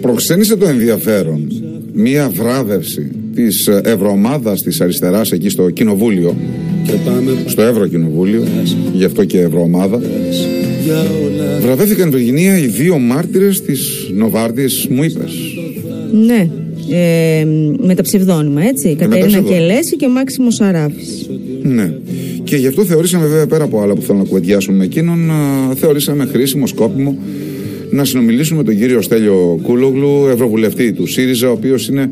Προξένησε το ενδιαφέρον. Μία βράδευση της Ευρωομάδας της Αριστεράς εκεί στο Κοινοβούλιο. Στο Ευρωκοινοβούλιο. Γι' αυτό και Ευρωομάδα. Βραβεύτηκαν Βεργινία οι δύο μάρτυρες της Νοβάρτης μου είπες. Ναι ε, με τα ψευδόνυμα έτσι. Κατερίνα Κελέση και ο Μάξιμο Σαράφης. Ναι. Και γι' αυτό θεωρήσαμε βέβαια πέρα από άλλα που θέλω να κουβεντιάσουμε με εκείνον θεωρήσαμε χρήσιμο σκόπιμο να συνομιλήσουμε με τον κύριο Στέλιο Κούλογλου, Ευρωβουλευτή του ΣΥΡΙΖΑ, ο οποίος είναι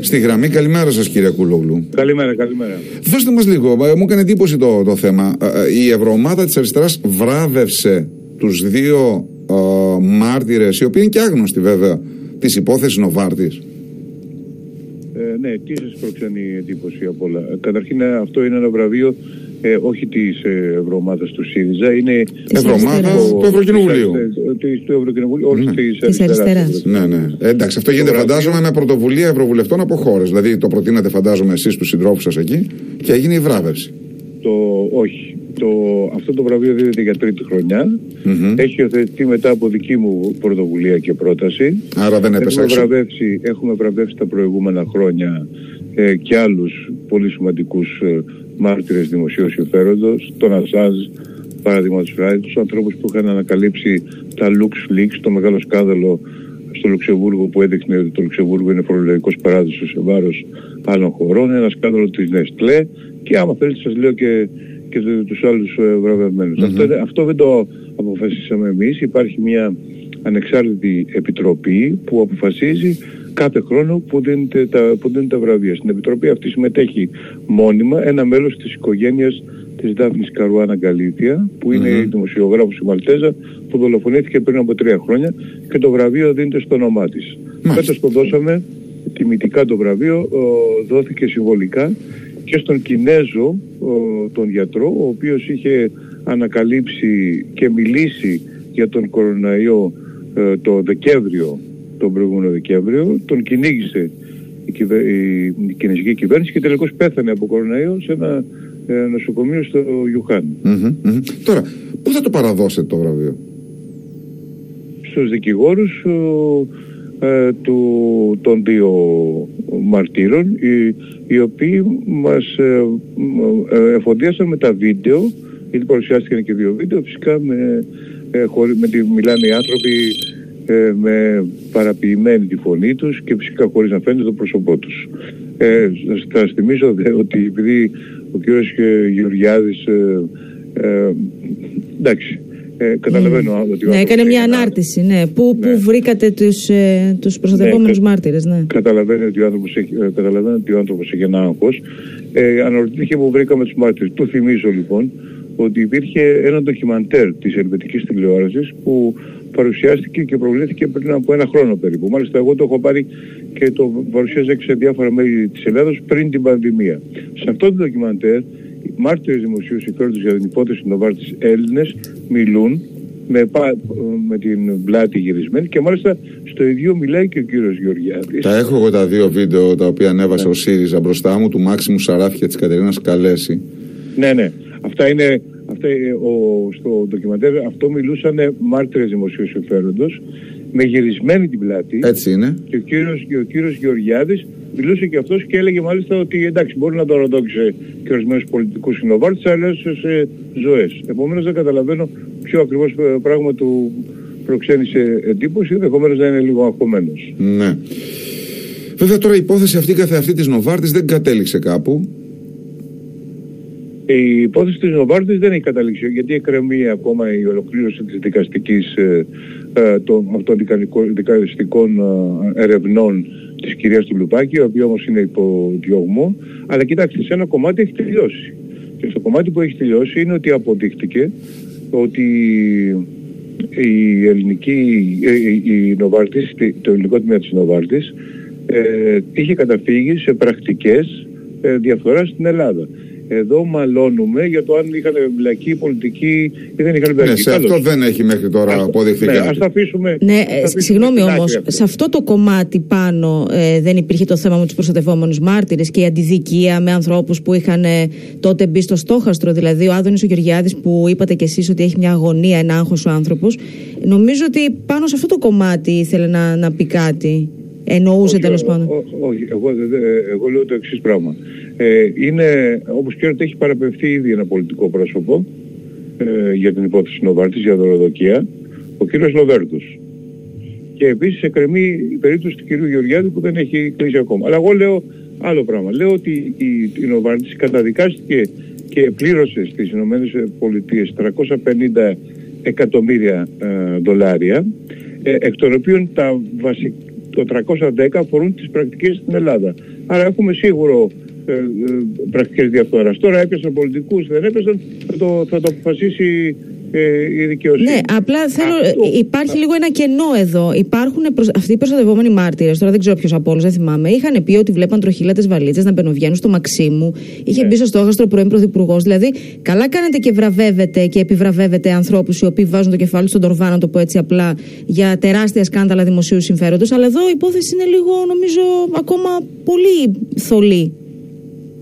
στη γραμμή. Καλημέρα σας, κύριε Κούλογλου. Καλημέρα, καλημέρα. Δώστε μας λίγο, ε, μου έκανε εντύπωση το, το θέμα. Ε, ε, η Ευρωομάδα της Αριστεράς βράβευσε τους δύο uh, μάρτυρες, οι οποίοι είναι και άγνωστοι βέβαια, της υπόθεσης Νοβάρτης. Ε, ναι, τι σας προξενεί εντύπωση από όλα. Καταρχήν, αυτό είναι ένα βραβείο ε, όχι της ε, Ευρωομάδας του ΣΥΡΙΖΑ, είναι Ευρωομάδα του Ευρωκοινοβουλίου. Του Ευρωκοινοβουλίου, όλης της αριστεράς. Ναι, ναι. Ε, εντάξει, αυτό γίνεται φαντάζομαι με πρωτοβουλία Ευρωβουλευτών από χώρες. Δηλαδή το προτείνατε, φαντάζομαι, εσείς τους συντρόφους σας εκεί και έγινε η βράβευση. Το, όχι. Το, αυτό το βραβείο δίδεται για τρίτη χρονιά. Mm-hmm. Έχει υιοθετηθεί μετά από δική μου πρωτοβουλία και πρόταση. Άρα δεν έπεσε έχουμε βραβεύσει, έχουμε βραβεύσει τα προηγούμενα χρόνια ε, και άλλους πολύ σημαντικούς ε, μάρτυρες δημοσίου συμφέροντος, τον Ασάζ, παραδείγματο χάρη, τους ανθρώπους που είχαν ανακαλύψει τα Lux Leaks, το μεγάλο σκάνδαλο στο Λουξεμβούργο που έδειχνε ότι το Λουξεμβούργο είναι φορολογικός παράδεισος σε βάρος άλλων χωρών, ένα σκάνδαλο της Νεστλέ και άμα θέλετε σας λέω και, και τους άλλους ε, βραβευμένους. Mm-hmm. Αυτό, αυτό δεν το αποφασίσαμε εμείς. Υπάρχει μια ανεξάρτητη επιτροπή που αποφασίζει κάθε χρόνο που δίνεται τα, που δίνεται τα βραβεία. Στην Επιτροπή αυτή συμμετέχει μόνιμα ένα μέλος της οικογένειας της Δάφνης Καρουάνα Γκαλίτια, που είναι mm-hmm. η δημοσιογράφος η Μαλτέζα, που δολοφονήθηκε πριν από τρία χρόνια και το βραβείο δίνεται στο όνομά της. Φέτος το δώσαμε, τιμητικά το βραβείο, δόθηκε συμβολικά και στον Κινέζο, τον γιατρό, ο οποίος είχε ανακαλύψει και μιλήσει για τον κοροναϊό ε, το Δεκέμβριο τον προηγούμενο Δεκέμβριο, τον κυνήγησε η, κυβε... η κινέζικη κυβέρνηση και τελικώς πέθανε από κοροναϊό σε ένα ε, νοσοκομείο στο Ιουχάν. Τώρα, πού θα το παραδώσετε το βραβείο; Στους δικηγόρους ε, του, των δύο μαρτύρων οι, οι οποίοι μας ε, ε, εφοδιάσαν με τα βίντεο γιατί παρουσιάστηκαν και δύο βίντεο φυσικά με, ε, με τη, μιλάνε οι άνθρωποι ε, με παραποιημένη τη φωνή τους και φυσικά χωρίς να φαίνεται το πρόσωπό τους. Ε, θα σας θυμίσω δε, ότι επειδή ο κ. Γεωργιάδης ε, ε, εντάξει ε, καταλαβαίνω mm. ότι ναι, έκανε μια ανάρτηση, ναι. Πού, ναι. πού βρήκατε τους, ε, τους προστατευόμενους ναι, μάρτυρες, ναι. Καταλαβαίνω ότι ο άνθρωπος έχει, ε, καταλαβαίνω ότι ο άνθρωπος έχει ένα άγχος. Ε, αναρωτήθηκε που βρήκαμε τους μάρτυρες. Του θυμίζω λοιπόν ότι υπήρχε ένα ντοκιμαντέρ της ελβετικής τηλεόρασης που παρουσιάστηκε και προβλήθηκε πριν από ένα χρόνο περίπου. Μάλιστα εγώ το έχω πάρει και το παρουσίαζα και σε διάφορα μέρη της Ελλάδος πριν την πανδημία. Σε αυτό το ντοκιμαντέρ οι μάρτυρες δημοσίου συμφέροντος για την υπόθεση Νοβάρτης Έλληνες μιλούν με, με την πλάτη γυρισμένη και μάλιστα στο ίδιο μιλάει και ο κύριος Γεωργιάδης. Τα έχω εγώ τα δύο βίντεο τα οποία ανέβασε ναι. ο ΣΥΡΙΖΑ μπροστά μου του Μάξιμου Σαράφη και της Κατερίνας Καλέση. Ναι, ναι. Αυτά είναι αυτά, ε, ο, στο ντοκιμαντέρ αυτό μιλούσαν μάρτυρες δημοσίου συμφέροντος με γυρισμένη την πλάτη. Έτσι είναι. Και ο κύριος, και ο κύριος Γεωργιάδης μιλούσε και αυτός και έλεγε μάλιστα ότι εντάξει μπορεί να το ρωτώξει και ορισμένους πολιτικούς συνοβάρτες αλλά σε ζωές. Επομένως δεν καταλαβαίνω ποιο ακριβώς ε, πράγμα του προξένησε εντύπωση, ενδεχομένως να είναι λίγο αγχωμένος. Ναι. Βέβαια τώρα η υπόθεση αυτή καθε αυτή της Νοβάρτης δεν κατέληξε κάπου. Η υπόθεση της Νοβάρτης δεν έχει καταλήξει γιατί εκκρεμεί ακόμα η ολοκλήρωση της δικαστικής ε, ε, των, των δικαστικών ε, ερευνών της κυρίας του Λουπάκη, η οποία όμως είναι υπό διωγμό. Αλλά κοιτάξτε, σε ένα κομμάτι έχει τελειώσει. Και στο κομμάτι που έχει τελειώσει είναι ότι αποδείχτηκε ότι η ελληνική, η Νοβάρτης, το ελληνικό τμήμα της Νοβάρτης, ε, είχε καταφύγει σε πρακτικές ε, διαφθοράς στην Ελλάδα Εδώ μαλώνουμε για το αν είχαν εμπλακεί πολιτική ή δεν είχαν εμπλακεί. Ναι, σε αυτό δεν έχει μέχρι τώρα αποδειχθεί ναι, κάτι. Ας τα αφήσουμε. Ναι, ε, συγγνώμη όμως, σε αυτό το κομμάτι πάνω ε, δεν υπήρχε το θέμα με τους προστατευόμενους μάρτυρες και η αντιδικία με ανθρώπους που είχαν ε, τότε μπει στο στόχαστρο. Δηλαδή, ο Άδωνης ο Γεωργιάδης που είπατε κι εσείς ότι έχει μια αγωνία, ένα άγχος ο άνθρωπος. Νομίζω ότι πάνω σε αυτό το κομμάτι ήθελε να, να πει κάτι. Εννοούσε τέλος πάντων. Όχι, εγώ, εγώ λέω το εξής πράγμα. Ε, είναι, όπως ξέρετε, έχει παραπευθεί ήδη ένα πολιτικό πρόσωπο ε, για την υπόθεση Νοβάρτης, για δωροδοκία, ο κύριος Λοβέρτος. Και επίσης εκκρεμεί η περίπτωση του κυρίου Γεωργιάδη που δεν έχει κλείσει ακόμα. Αλλά εγώ λέω άλλο πράγμα. Λέω ότι η, η Νοβάρτης καταδικάστηκε και πλήρωσε στις Ηνωμένες Πολιτείες 350 εκατομμύρια ε, δολάρια, ε, εκ των οποίων τα βασικά το 310 αφορούν τις πρακτικές στην Ελλάδα. Άρα έχουμε σίγουρο ε, ε, πρακτικές διαφθοράς. Τώρα έπιασαν πολιτικούς, δεν έπιασαν, θα το, θα το αποφασίσει ε, η δικαιοσύνη. Ναι, απλά θέλω. Υπάρχει λίγο ένα κενό εδώ. Υπάρχουν προσ... αυτοί οι προστατευόμενοι μάρτυρες, τώρα δεν ξέρω ποιος από όλους, δεν θυμάμαι, είχαν πει ότι βλέπαν τροχύλατε βαλίτσες να μπαινοβγαίνουν στο Μαξίμου. Είχε ναι. μπει στο στόχαστρο πρώην πρωθυπουργός. Δηλαδή, καλά κάνετε και βραβεύετε και επιβραβεύετε ανθρώπους οι οποίοι βάζουν το κεφάλι στον τορβά, να το πω έτσι απλά, για τεράστια σκάνδαλα δημοσίου συμφέροντος. Αλλά εδώ η υπόθεση είναι λίγο, νομίζω, ακόμα πολύ θολή.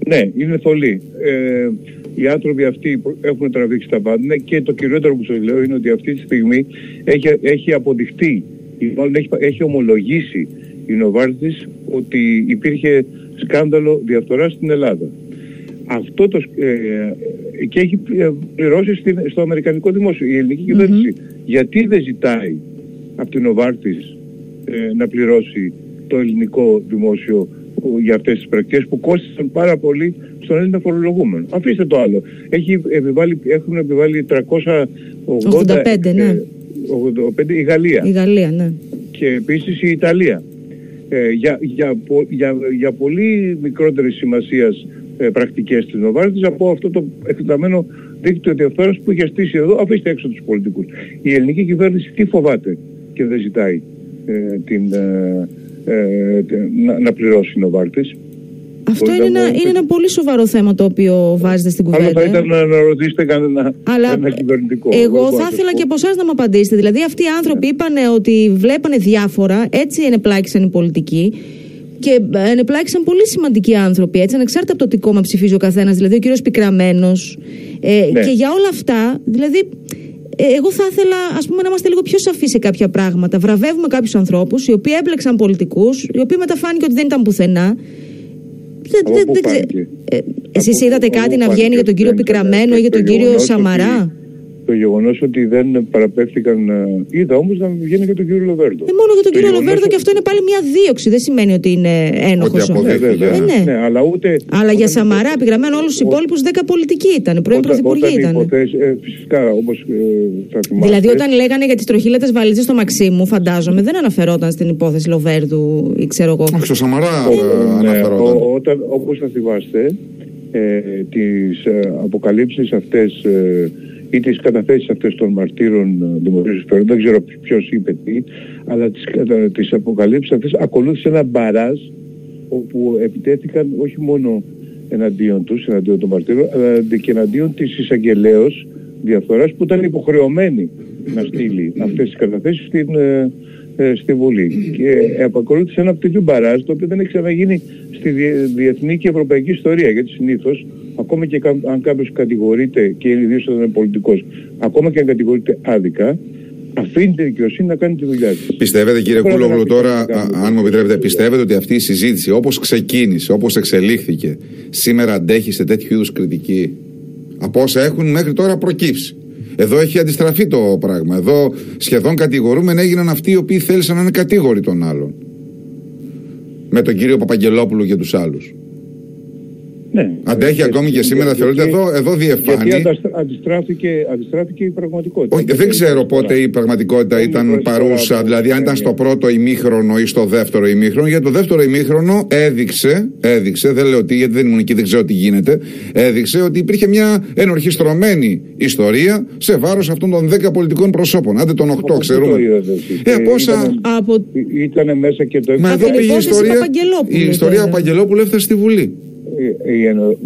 Ναι, είναι θολή. Ε, οι άνθρωποι αυτοί έχουν τραβήξει τα πάντα και το κυριότερο που σας λέω είναι ότι αυτή τη στιγμή έχει, έχει αποδειχτεί, έχει, έχει ομολογήσει η Νοβάρτης ότι υπήρχε σκάνδαλο διαφθοράς στην Ελλάδα. Αυτό το, ε, και έχει ε, πληρώσει στην, στο Αμερικανικό Δημόσιο. Η ελληνική κυβέρνηση γιατί δεν ζητάει από την Νοβάρτης ε, να πληρώσει το ελληνικό δημόσιο για αυτές τις πρακτικές που κόστησαν πάρα πολύ στον Έλληνα φορολογούμενο. Αφήστε το άλλο. Έχει επιβάλει, έχουν επιβάλει 385 ναι. 85 η Γαλλία. Η Γαλλία, ναι. Και επίσης η Ιταλία. Ε, για, για, για, για πολύ μικρότερης σημασίας ε, πρακτικές της Νοβάρτης από αυτό το εκτεταμένο δίκτυο διαφθόρας που είχε στήσει εδώ. Αφήστε έξω τους πολιτικούς. Η ελληνική κυβέρνηση τι φοβάται και δεν ζητάει ε, την, ε, ε, να, να πληρώσει η Νοβάρτης. Αυτό είναι ένα, είναι ένα πολύ σοβαρό θέμα το οποίο βάζετε στην κουβέντα. Αλλά θα ήταν να, να ρωτήσετε κανένα Αλλά ένα κυβερνητικό. Εγώ θα ήθελα και από εσάς να μου απαντήσετε. Δηλαδή, αυτοί οι άνθρωποι ναι. είπαν ότι βλέπανε διάφορα, έτσι ενεπλάκησαν οι πολιτικοί. Και ενεπλάκησαν πολύ σημαντικοί άνθρωποι, έτσι, ανεξάρτητα από το τι κόμμα ψηφίζει ο καθένας. Δηλαδή, ο κύριος Πικραμένος. Ε, ναι. Και για όλα αυτά, δηλαδή, ε, εγώ θα ήθελα ας πούμε, να είμαστε λίγο πιο σαφείς σε κάποια πράγματα. Βραβεύουμε κάποιους ανθρώπους οι οποίοι έπλεξαν πολιτικούς, οι οποίοι μεταφάνηκε ότι δεν ήταν πουθενά. Δεν, δεν, ε, εσείς είδατε κάτι να βγαίνει για τον κύριο Πικραμένο ή για τον κύριο Σαμαρά; Το γεγονός ότι δεν παραπέφθηκαν. Ε, είδα όμως να βγαίνει και τον κύριο Λοβέρντο. Ε, μόνο για τον κύριο Λοβέρντο και αυτό είναι πάλι μια δίωξη. Δεν σημαίνει ότι είναι ένοχος. Ναι, ε, ναι. ναι, αλλά ούτε. Αλλά για Σαμαρά επιγραμμένο όλους τους υπόλοιπους 10 πολιτικοί ήταν. Πρώην πρωθυπουργοί ήταν. Ε, φυσικά, όπως ε, θα θυμάστε. Δηλαδή, όταν λέγανε για τις τροχίλατες βαλίτσε στο Μαξίμου, φαντάζομαι, δεν αναφερόταν στην υπόθεση Λοβέρντου ή ξέρω εγώ. Όχι, στο Σαμαρά ναι, αναφερόταν. Όπως θα θυμάστε, ε, τις ε, αποκαλύψεις αυτές ε, ή τις καταθέσεις αυτές των μαρτύρων ε, δημοσίου συμφέρον, δεν ξέρω ποιος είπε τι, αλλά τις, τις αποκαλύψεις αυτές ακολούθησε ένα μπαράζ όπου επιτέθηκαν όχι μόνο εναντίον τους, εναντίον των μαρτύρων, αλλά και εναντίον της εισαγγελέως διαφθοράς που ήταν υποχρεωμένη να στείλει αυτές τις καταθέσεις στην, ε, ε, στη Βουλή. Και επακολούθησε ένα τέτοιο μπαράζ το οποίο δεν έχει ξαναγίνει στη διεθνή και ευρωπαϊκή ιστορία. Γιατί συνήθως, ακόμα και αν κάποιος κατηγορείται και ιδίως όταν είναι πολιτικός, ακόμα και αν κατηγορείται άδικα, αφήνει τη δικαιοσύνη να κάνει τη δουλειά της. Πιστεύετε κύριε Κούλογλου τώρα, αν μου επιτρέπετε, πιστεύετε ότι αυτή η συζήτηση όπως ξεκίνησε, όπως εξελίχθηκε, σήμερα αντέχει σε τέτοιου είδους κριτική από όσα έχουν μέχρι τώρα προκύψει; Εδώ έχει αντιστραφεί το πράγμα. Εδώ σχεδόν κατηγορούμενοι έγιναν αυτοί οι οποίοι θέλησαν να είναι κατήγοροι των άλλων. Με τον κύριο Παπαγγελόπουλο και τους άλλους. Ναι. Αντέχει ε, ακόμη και σήμερα, θεωρείτε εδώ, εδώ διεφάνει. Γιατί αντιστράφηκε, αντιστράφηκε η πραγματικότητα. Όχι, δεν ξέρω πότε η πραγματικότητα ήταν παρούσα, δηλαδή αν ήταν στο πρώτο ημίχρονο ή στο δεύτερο ημίχρονο. Για το δεύτερο ημίχρονο έδειξε, έδειξε, δεν λέω τι, γιατί δεν ήμουν εκεί, δεν ξέρω τι γίνεται, έδειξε ότι υπήρχε μια ενορχιστρωμένη ιστορία σε βάρος αυτών των 10 πολιτικών προσώπων. Άντε των 8, ξέρουμε. Ε, πόσα. Ήταν μέσα και το Μα εδώ πήγε η ιστορία. Η ιστορία Παπαγγελόπουλου έφτασε στη Βουλή. Η, ενο,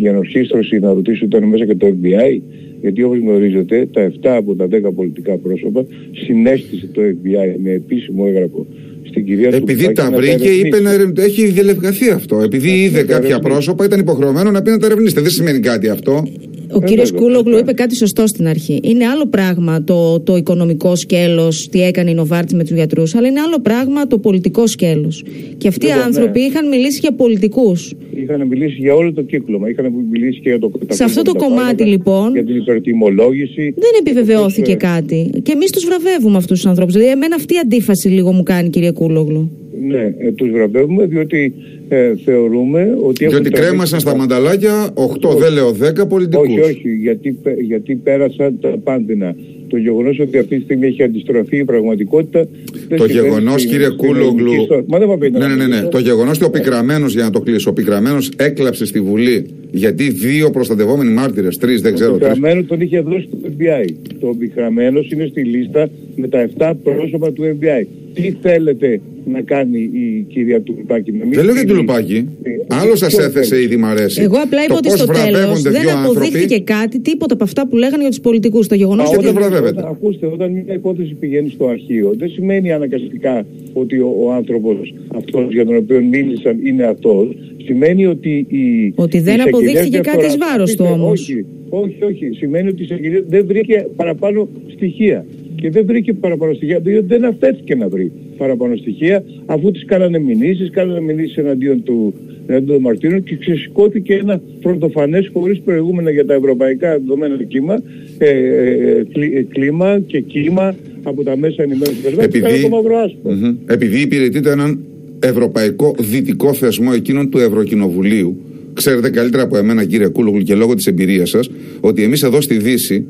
η ενορχίστρωση να ρωτήσω ήταν μέσα και το FBI γιατί όπως γνωρίζετε τα 7 από τα 10 πολιτικά πρόσωπα συνέστησε το FBI με επίσημο έγγραφο στην κυρία Επειδή τα βρήκε, είπε να ερευνηθεί. Έχει διαλευγαθεί αυτό. Επειδή είδε κάποια πρόσωπα, ήταν υποχρεωμένο να πει να τα ερευνήσετε. Δεν σημαίνει κάτι αυτό. Ο κύριος Κούλογλου είπε κάτι σωστό στην αρχή. Είναι άλλο πράγμα το, το οικονομικό σκέλος, τι έκανε η Νοβάρτη με τους γιατρούς, αλλά είναι άλλο πράγμα το πολιτικό σκέλος. Και αυτοί οι λοιπόν, άνθρωποι ναι. είχαν μιλήσει για πολιτικούς. Είχαν μιλήσει για όλο το κύκλωμα. Είχαν μιλήσει και για το Σε αυτό το κομμάτι λοιπόν. Για την υπερτιμολόγηση. Δεν επιβεβαιώθηκε κάτι. Και εμείς τους βραβεύουμε αυτούς τους ανθρώπους. Δηλαδή, εμένα αυτή η αντίφαση λίγο μου κάνει, κύριε Κούλογλου. Ναι, ε, τους βραβεύουμε διότι ε, θεωρούμε ότι. Διότι κρέμασαν στα μανταλάκια 8, δεν λέω 10 πολιτικούς. Όχι, όχι, γιατί, γιατί πέρασαν τα πάντινα. Το γεγονός ότι αυτή τη στιγμή έχει αντιστραφεί η πραγματικότητα. Το γεγονός, κύριε Κούλογλου. Μα δεν ναι, ναι, ναι, ναι. Το γεγονός ότι ο Πικραμένος, για να το κλείσω, ο Πικραμένος έκλαψε στη Βουλή γιατί δύο προστατευόμενοι μάρτυρες, τρεις, δεν ξέρω. Το Πικραμένος τον είχε δώσει το FBI. Το Πικραμένος είναι στη λίστα με τα 7 πρόσωπα του FBI. Τι θέλετε να κάνει η κυρία Τουλουπάκη. Δεν λέω για Τουλουπάκη. Ε, Άλλο σας έθεσε ήδη μ' αρέσει. Εγώ απλά είπα ότι στο τέλος δεν αποδείχθηκε κάτι, τίποτα από αυτά που λέγανε για τους πολιτικούς. Το γεγονός ότι. Δεν βραβεύεται. Ακούστε, όταν μια υπόθεση πηγαίνει στο αρχείο, δεν σημαίνει αναγκαστικά ότι ο, ο άνθρωπος αυτός για τον οποίο μίλησαν είναι αυτός. Σημαίνει ότι η. Ότι δεν αποδείχθηκε κάτι βάρος του όμως. Όχι, όχι, όχι. Σημαίνει ότι η δεν βρήκε παραπάνω στοιχεία και δεν βρήκε παραπάνω στοιχεία, διότι δεν αφέθηκε να βρει παραπάνω στοιχεία, αφού τις κάνανε μηνύσεις, κάνανε μηνύσεις εναντίον του, εναντίον των μαρτύρων και ξεσηκώθηκε ένα πρωτοφανές χωρίς προηγούμενα για τα ευρωπαϊκά δεδομένα κύμα, ε, ε, ε κλίμα και κύμα από τα μέσα ενημέρωσης του επειδή, το μαύρο mm-hmm. επειδή υπηρετείται έναν ευρωπαϊκό δυτικό θεσμό εκείνων του Ευρωκοινοβουλίου, ξέρετε καλύτερα από εμένα κύριε Κούλογλου και λόγω της εμπειρίας σας, ότι εμείς εδώ στη Δύση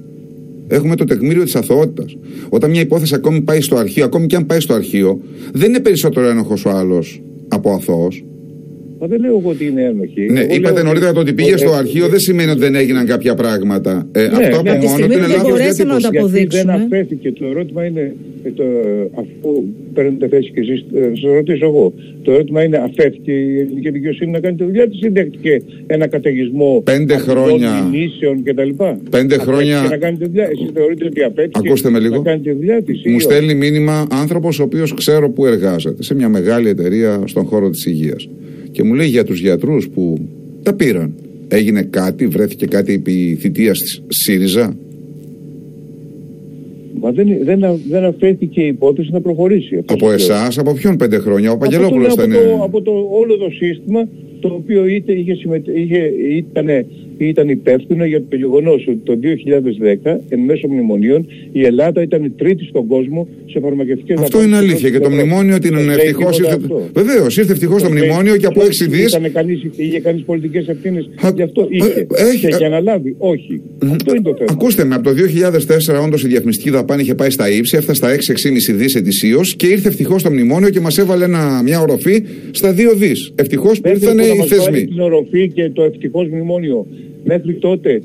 Έχουμε το τεκμήριο της αθωότητας. Όταν μια υπόθεση ακόμη πάει στο αρχείο, ακόμη και αν πάει στο αρχείο, δεν είναι περισσότερο ένοχος ο άλλος από αθώος. Μα δεν λέω εγώ ότι είναι ένοχη. Ναι, εγώ είπατε νωρίτερα ότι πήγε στο αρχείο δεν σημαίνει ότι δεν έγιναν κάποια πράγματα. Ε, ναι, αυτό από μόνο του είναι λάθος γιατί δεν αφέθηκε. Το ερώτημα είναι, ε, το, αφού παίρνετε θέση και εσείς, ε, σας ρωτήσω εγώ. Το ερώτημα είναι, αφέθηκε η ελληνική δικαιοσύνη να κάνει τη δουλειά της ή δέχτηκε ένα καταιγισμό πέντε χρόνια κτλ. Πέντε χρόνια. να κάνει τη δουλειά. Εσείς θεωρείτε ότι απέτυχε Ακούστε με λίγο. να κάνει τη δουλειά της. Μου στέλνει μήνυμα άνθρωπος ο οποίος ξέρω που εργάζεται σε μια μεγάλη εταιρεία στον χώρο της υγείας και μου λέει για τους γιατρούς που τα πήραν. Έγινε κάτι, βρέθηκε κάτι επί θητείας της ΣΥΡΙΖΑ; Μα δεν, δεν, δεν αφέθηκε η υπόθεση να προχωρήσει. Από εσάς, από ποιον πέντε χρόνια, ο Παγγελόπουλος ήταν; Από, το, από το όλο το σύστημα το οποίο είτε είχε, είχε, ήταν, ήταν υπεύθυνο για το γεγονός ότι το 2010 εν μέσω μνημονίων η Ελλάδα ήταν η τρίτη στον κόσμο σε φαρμακευτικές Αυτό είναι αλήθεια. Και το μνημόνιο ότι είναι ευτυχώς. Ήρθε... Βεβαίως, ήρθε ευτυχώς το μνημόνιο και από 6 δι. Είχε κανείς πολιτικές ευθύνες γι' αυτό. Είχε. Έχει. Και αναλάβει. Όχι. Αυτό είναι το θέμα. Ακούστε με, από το 2004 όντως η διαφημιστική δαπάνη είχε πάει στα ύψη, έφτασε στα 6-6,5 δις ετησίως και ήρθε ευτυχώς το μνημόνιο και μας έβαλε μια οροφή στα 2 δις. Ευτυχώς που ήρθαν οι θεσμοί. Την οροφή και το ευτυχώς μνημόνιο Μέχρι τότε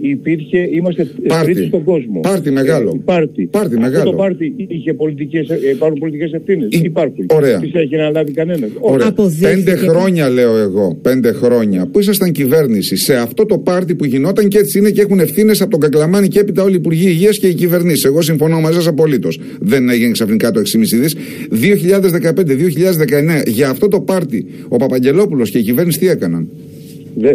υπήρχε, είμαστε τρίτοι στον κόσμο. Πάρτι μεγάλο. Ε, πάρτι. Πάρτι μεγάλο. το πάρτι είχε πολιτικές, ε, υπάρχουν πολιτικές ευθύνες. Ή... Υπάρχουν. Ωραία. Τις έχει αναλάβει κανένας. Ωραία. Πέντε χρόνια λέω εγώ, πέντε χρόνια που ήσασταν κυβέρνηση σε αυτό το πάρτι που γινόταν και έτσι είναι και έχουν ευθύνες από τον Κακλαμάνη και έπειτα όλοι οι Υπουργοί Υγείας και οι κυβερνήσεις. Εγώ συμφωνώ μαζί σας απολύτως. Δεν έγινε ξαφνικά το 6,5 δις. 2015-2019 για αυτό το πάρτι ο Παπαγγελόπουλος και η κυβέρνηση τι έκαναν;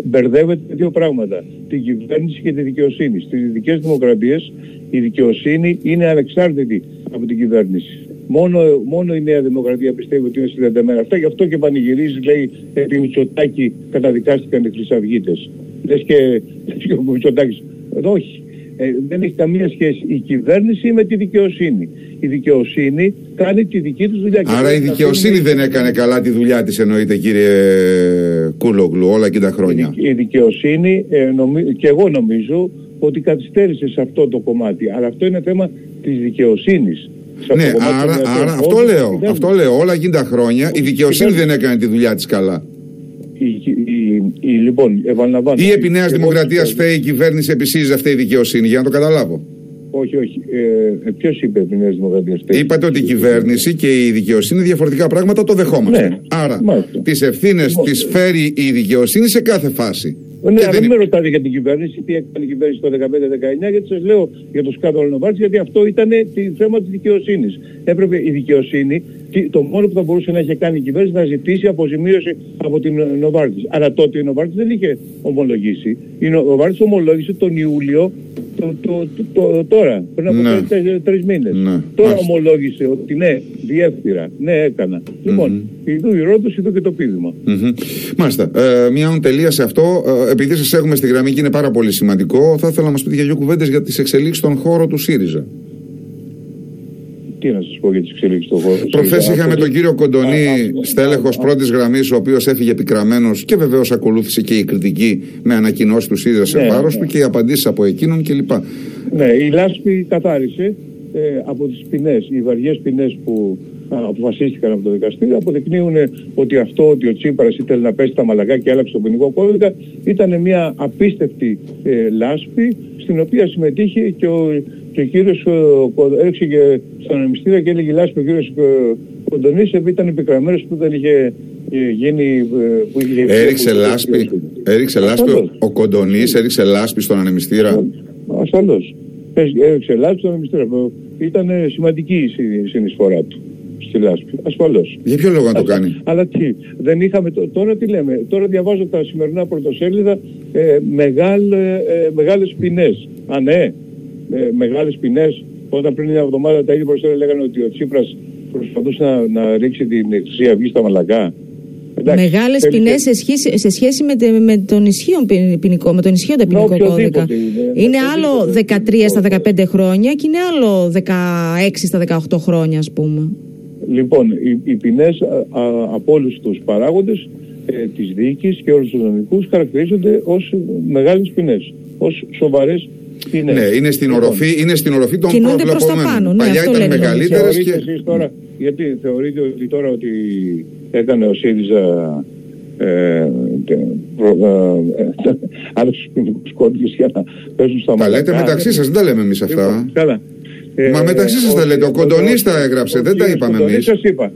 Μπερδεύεται δύο πράγματα. Την κυβέρνηση και τη δικαιοσύνη. Στις δυτικές δημοκρατίες η δικαιοσύνη είναι ανεξάρτητη από την κυβέρνηση. Μόνο, μόνο η Νέα Δημοκρατία πιστεύει ότι είναι συνδεδεμένα αυτά. Γι' αυτό και πανηγυρίζει, λέει, επί Μητσοτάκη καταδικάστηκαν οι Χρυσαυγίτες. Λες και, και ο Μητσοτάκης. Όχι. Ε, δεν έχει καμία σχέση η κυβέρνηση με τη δικαιοσύνη. Η δικαιοσύνη κάνει τη δική τους δουλειά. Άρα η δικαιοσύνη δεν έκανε καλά τη δουλειά της, εννοείται κύριε Κούλογλου, όλα και τα χρόνια. Η, δικαιοσύνη, ε, και εγώ νομίζω ότι καθυστέρησε σε αυτό το κομμάτι. Αλλά αυτό είναι θέμα της δικαιοσύνης. Ναι, άρα, άρα αυτό, λέω, αυτό λέω. Όλα εκείνα τα χρόνια η δικαιοσύνη δεν έκανε τη δουλειά της καλά. Η, η, η, λοιπόν, επαναλαμβάνω. Ή επί Νέας Δημοκρατίας φταίει η κυβέρνηση, επί ΣΥΡΙΖΑ φταίει η δικαιοσύνη, για να το καταλάβω. Όχι, όχι. Ε, Ποιος είπε την Νέας Δημοκρατίας. Είπατε ότι η κυβέρνηση και η δικαιοσύνη διαφορετικά πράγματα το δεχόμαστε. Ναι. Άρα, Μάλιστα. τις ευθύνες Λοιπόν. τι φέρει η δικαιοσύνη σε κάθε φάση. Ναι, Και αλλά δεν δεν με ρωτάτε για την κυβέρνηση, τι έκανε η κυβέρνηση το 2015-2019, γιατί σας λέω για το σκάνδαλο Νοβάρτης, γιατί αυτό ήταν το θέμα της δικαιοσύνης. Έπρεπε η δικαιοσύνη, τι- το μόνο που θα μπορούσε να είχε κάνει η κυβέρνηση, να ζητήσει αποζημίωση από την Νοβάρτης. Αλλά τότε η Νοβάρτης δεν είχε ομολογήσει. Η Νοβάρτης ομολόγησε τον Ιούλιο το, το, το, το- τώρα, πριν από Ναι. τρεις τρεις μήνες. Ναι. Τώρα Μάλιστα. ομολόγησε ότι ναι, διεύθυρα, ναι έκανα. Λοιπόν, ειδού η ρόντος, ειδού και το πείδημα. Μμμ. Μάλιστα. Ε, μια ον τελεία σε αυτό. Ε, επειδή σας έχουμε στη γραμμή και είναι πάρα πολύ σημαντικό, θα ήθελα να μας πείτε για δύο κουβέντες για τις εξελίξεις στον χώρο του ΣΥΡΙΖΑ. Τι να σας πω για τις εξελίξεις στον χώρο. Προχθέ Αυτό- είχαμε τον κύριο Α, Κοντονή, α, στέλεχο α, α, πρώτη γραμμή, ο οποίο έφυγε επικραμένο και βεβαίω ακολούθησε και η κριτική με ανακοινώσει του ΣΥΡΙΖΑ σε Ναι, βάρο ναι. του και οι απαντήσει από εκείνον κλπ. Ναι, η Λάσπη καθάρισε ε, από τις ποινές, οι βαριές ποινές που α, αποφασίστηκαν από το δικαστήριο αποδεικνύουν ότι αυτό ότι ο Τσίπρας ήθελε να πέσει τα μαλακά και άλλαξε το ποινικό κώδικα ήταν μια απίστευτη ε, λάσπη στην οποία συμμετείχε και ο, και ο κύριος ε, Κο- έριξε και στον ανεμιστήρα και έλεγε η λάσπη ο κύριος ε, Κοντονής επειδή ήταν επικραμμένος που δεν είχε ε, γίνει ε, που είχε Έριξε που- λάσπη, έριξε λάσπη ο, ο Κοντονής, έριξε λάσπη στον ανεμιστήρα; Ασφαλώς. Έριξε λάσπη στον Εμιστήρα. Ήταν ε, σημαντική η συ- συνεισφορά του στη λάσπη. Ασφαλώς. Για ποιο λόγο να το κάνει; Αλλά τι, δεν είχαμε, τ- τώρα τι λέμε, τώρα διαβάζω τα σημερινά πρωτοσέλιδα ε, μεγάλ, ε, ε, μεγάλες ποινές. Α ναι, ε, μεγάλες ποινές. Όταν πριν μια εβδομάδα τα ίδια πρωτοσέλιδα λέγανε ότι ο Τσίπρας προσπαθούσε να, να ρίξει την Χρυσή Αυγή στα μαλακά. Εντάξει, Μεγάλες θέλει- ποινές σε, σχέση- σε σχέση με, τε- με τον ισχύον ποιν- ποινικό, με τον ισχύοντα ποινικό οποιοδήποτε κώδικα. είναι, Είναι με άλλο οποιοδήποτε 13 στα 15 χρόνια και είναι άλλο 16 στα 18 χρόνια, ας πούμε. Λοιπόν, οι, οι ποινές α, α, από όλους τους παράγοντες ε, της διοίκησης και όλους τους νομικούς χαρακτηρίζονται ως μεγάλες ποινές, ως σοβαρές ποινές. Ναι, είναι στην Λοιπόν, οροφή, είναι στην οροφή των Κινούνται προς τα προβλεπωμένων. πάνω, ναι, Παλιά αυτό ήταν λένε. μεγαλύτερες Θεωρείτε και. εσείς τώρα, γιατί θεωρείτε ότι τώρα ότι έκανε ο ΣΥΡΙΖΑ ε, τε- προ- ε, ε, άλλους ποινικούς κώδικες για να παίζουν στα Τα μαλακά. λέτε μεταξύ σας, δεν τα λέμε εμείς αυτά. Λοιπόν, καλά. Μα μεταξύ σας τα λέτε, ο Κοντονής τα έγραψε, δεν τα είπαμε Κοντονής εμείς. σας είπα.